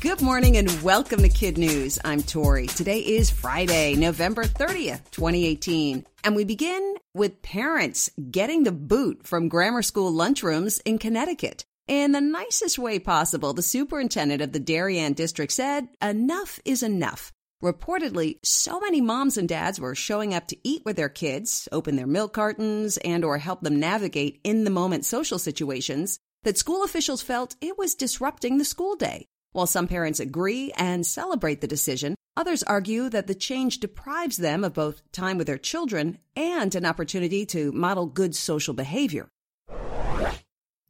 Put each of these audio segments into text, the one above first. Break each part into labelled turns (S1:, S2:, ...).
S1: Good morning and welcome to Kid News. I'm Tori. Today is Friday, November 30th, 2018. And we begin with parents getting the boot from grammar school lunchrooms in Connecticut. In the nicest way possible, the superintendent of the Darien district said, enough is enough. Reportedly, so many moms and dads were showing up to eat with their kids, open their milk cartons, and or help them navigate in the moment social situations that school officials felt it was disrupting the school day. While some parents agree and celebrate the decision, others argue that the change deprives them of both time with their children and an opportunity to model good social behavior.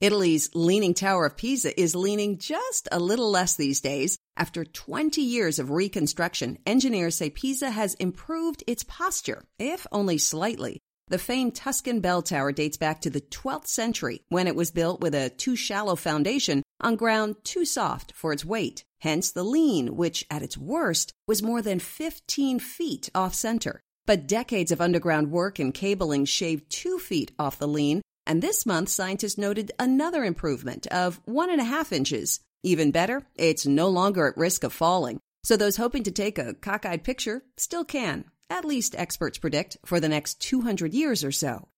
S1: Italy's Leaning Tower of Pisa is leaning just a little less these days. After 20 years of reconstruction, engineers say Pisa has improved its posture, if only slightly. The famed Tuscan bell tower dates back to the 12th century when it was built with a too shallow foundation on ground too soft for its weight. Hence the lean, which at its worst was more than 15 feet off center. But decades of underground work and cabling shaved two feet off the lean, and this month scientists noted another improvement of one and a half inches. Even better, it's no longer at risk of falling. So those hoping to take a cockeyed picture still can at least experts predict, for the next 200 years or so.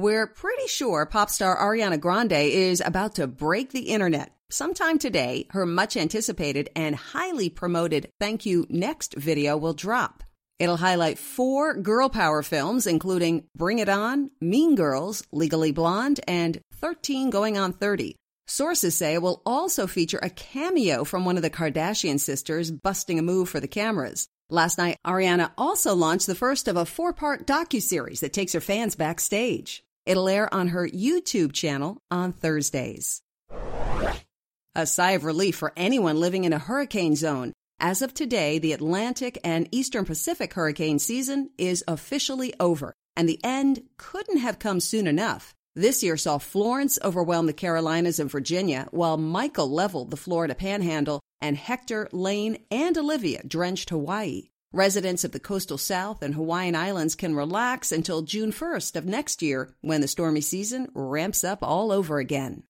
S1: We're pretty sure pop star Ariana Grande is about to break the internet. Sometime today, her much anticipated and highly promoted Thank You Next video will drop. It'll highlight four girl power films, including Bring It On, Mean Girls, Legally Blonde, and 13 Going on 30. Sources say it will also feature a cameo from one of the Kardashian sisters busting a move for the cameras. Last night, Ariana also launched the first of a four-part docu-series that takes her fans backstage. It'll air on her YouTube channel on Thursdays. A sigh of relief for anyone living in a hurricane zone. As of today, the Atlantic and Eastern Pacific hurricane season is officially over, and the end couldn't have come soon enough. This year saw Florence overwhelm the Carolinas and Virginia, while Michael leveled the Florida panhandle and Hector, Lane, and Olivia drenched Hawaii. Residents of the coastal South and Hawaiian Islands can relax until June 1st of next year when the stormy season ramps up all over again.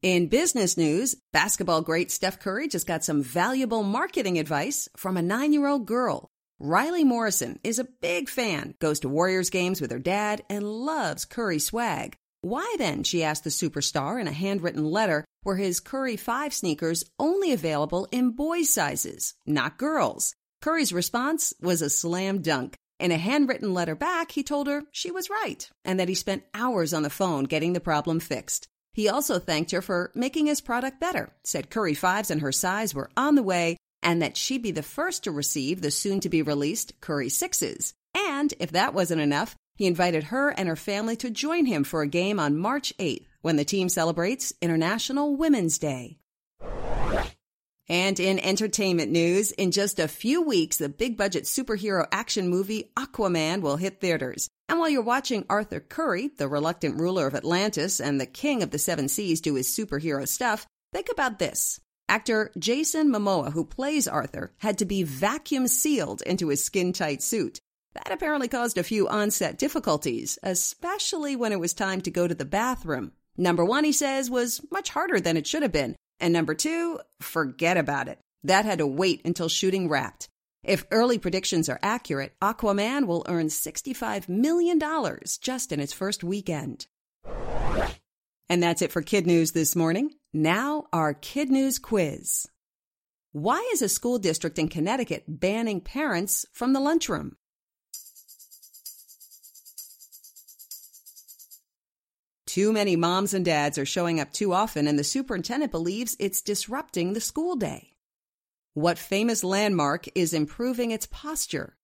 S1: In business news, basketball great Steph Curry just got some valuable marketing advice from a nine year old girl. Riley Morrison is a big fan, goes to Warriors games with her dad, and loves Curry swag. Why then, she asked the superstar in a handwritten letter, were his Curry 5 sneakers only available in boys' sizes, not girls? Curry's response was a slam dunk. In a handwritten letter back, he told her she was right and that he spent hours on the phone getting the problem fixed. He also thanked her for making his product better, said Curry 5s and her size were on the way, and that she'd be the first to receive the soon to be released Curry Sixes. And if that wasn't enough, he invited her and her family to join him for a game on March 8th when the team celebrates International Women's Day. And in entertainment news, in just a few weeks, the big budget superhero action movie Aquaman will hit theaters. And while you're watching Arthur Curry, the reluctant ruler of Atlantis and the king of the seven seas, do his superhero stuff, think about this. Actor Jason Momoa, who plays Arthur, had to be vacuum sealed into his skin tight suit. That apparently caused a few on-set difficulties, especially when it was time to go to the bathroom. Number one, he says, was much harder than it should have been. And number two, forget about it. That had to wait until shooting wrapped. If early predictions are accurate, Aquaman will earn $65 million just in its first weekend. And that's it for Kid News this morning. Now, our Kid News quiz. Why is a school district in Connecticut banning parents from the lunchroom? Too many moms and dads are showing up too often, and the superintendent believes it's disrupting the school day. What famous landmark is improving its posture?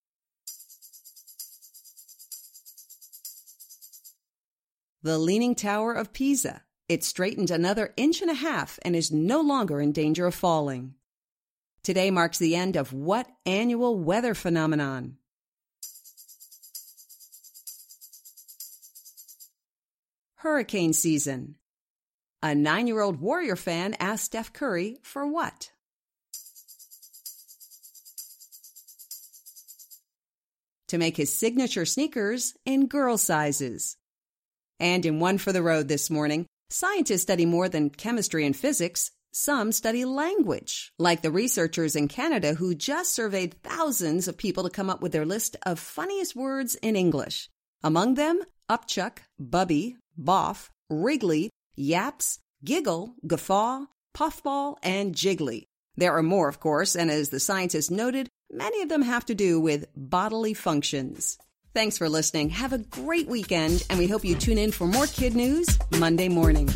S1: The Leaning Tower of Pisa. It straightened another inch and a half and is no longer in danger of falling. Today marks the end of what annual weather phenomenon? Hurricane season. A nine year old Warrior fan asked Steph Curry for what? To make his signature sneakers in girl sizes. And in One for the Road this morning, scientists study more than chemistry and physics. Some study language, like the researchers in Canada who just surveyed thousands of people to come up with their list of funniest words in English. Among them, upchuck, bubby, boff, wriggly, yaps, giggle, guffaw, puffball, and jiggly. There are more, of course, and as the scientists noted, many of them have to do with bodily functions. Thanks for listening. Have a great weekend, and we hope you tune in for more kid news Monday morning.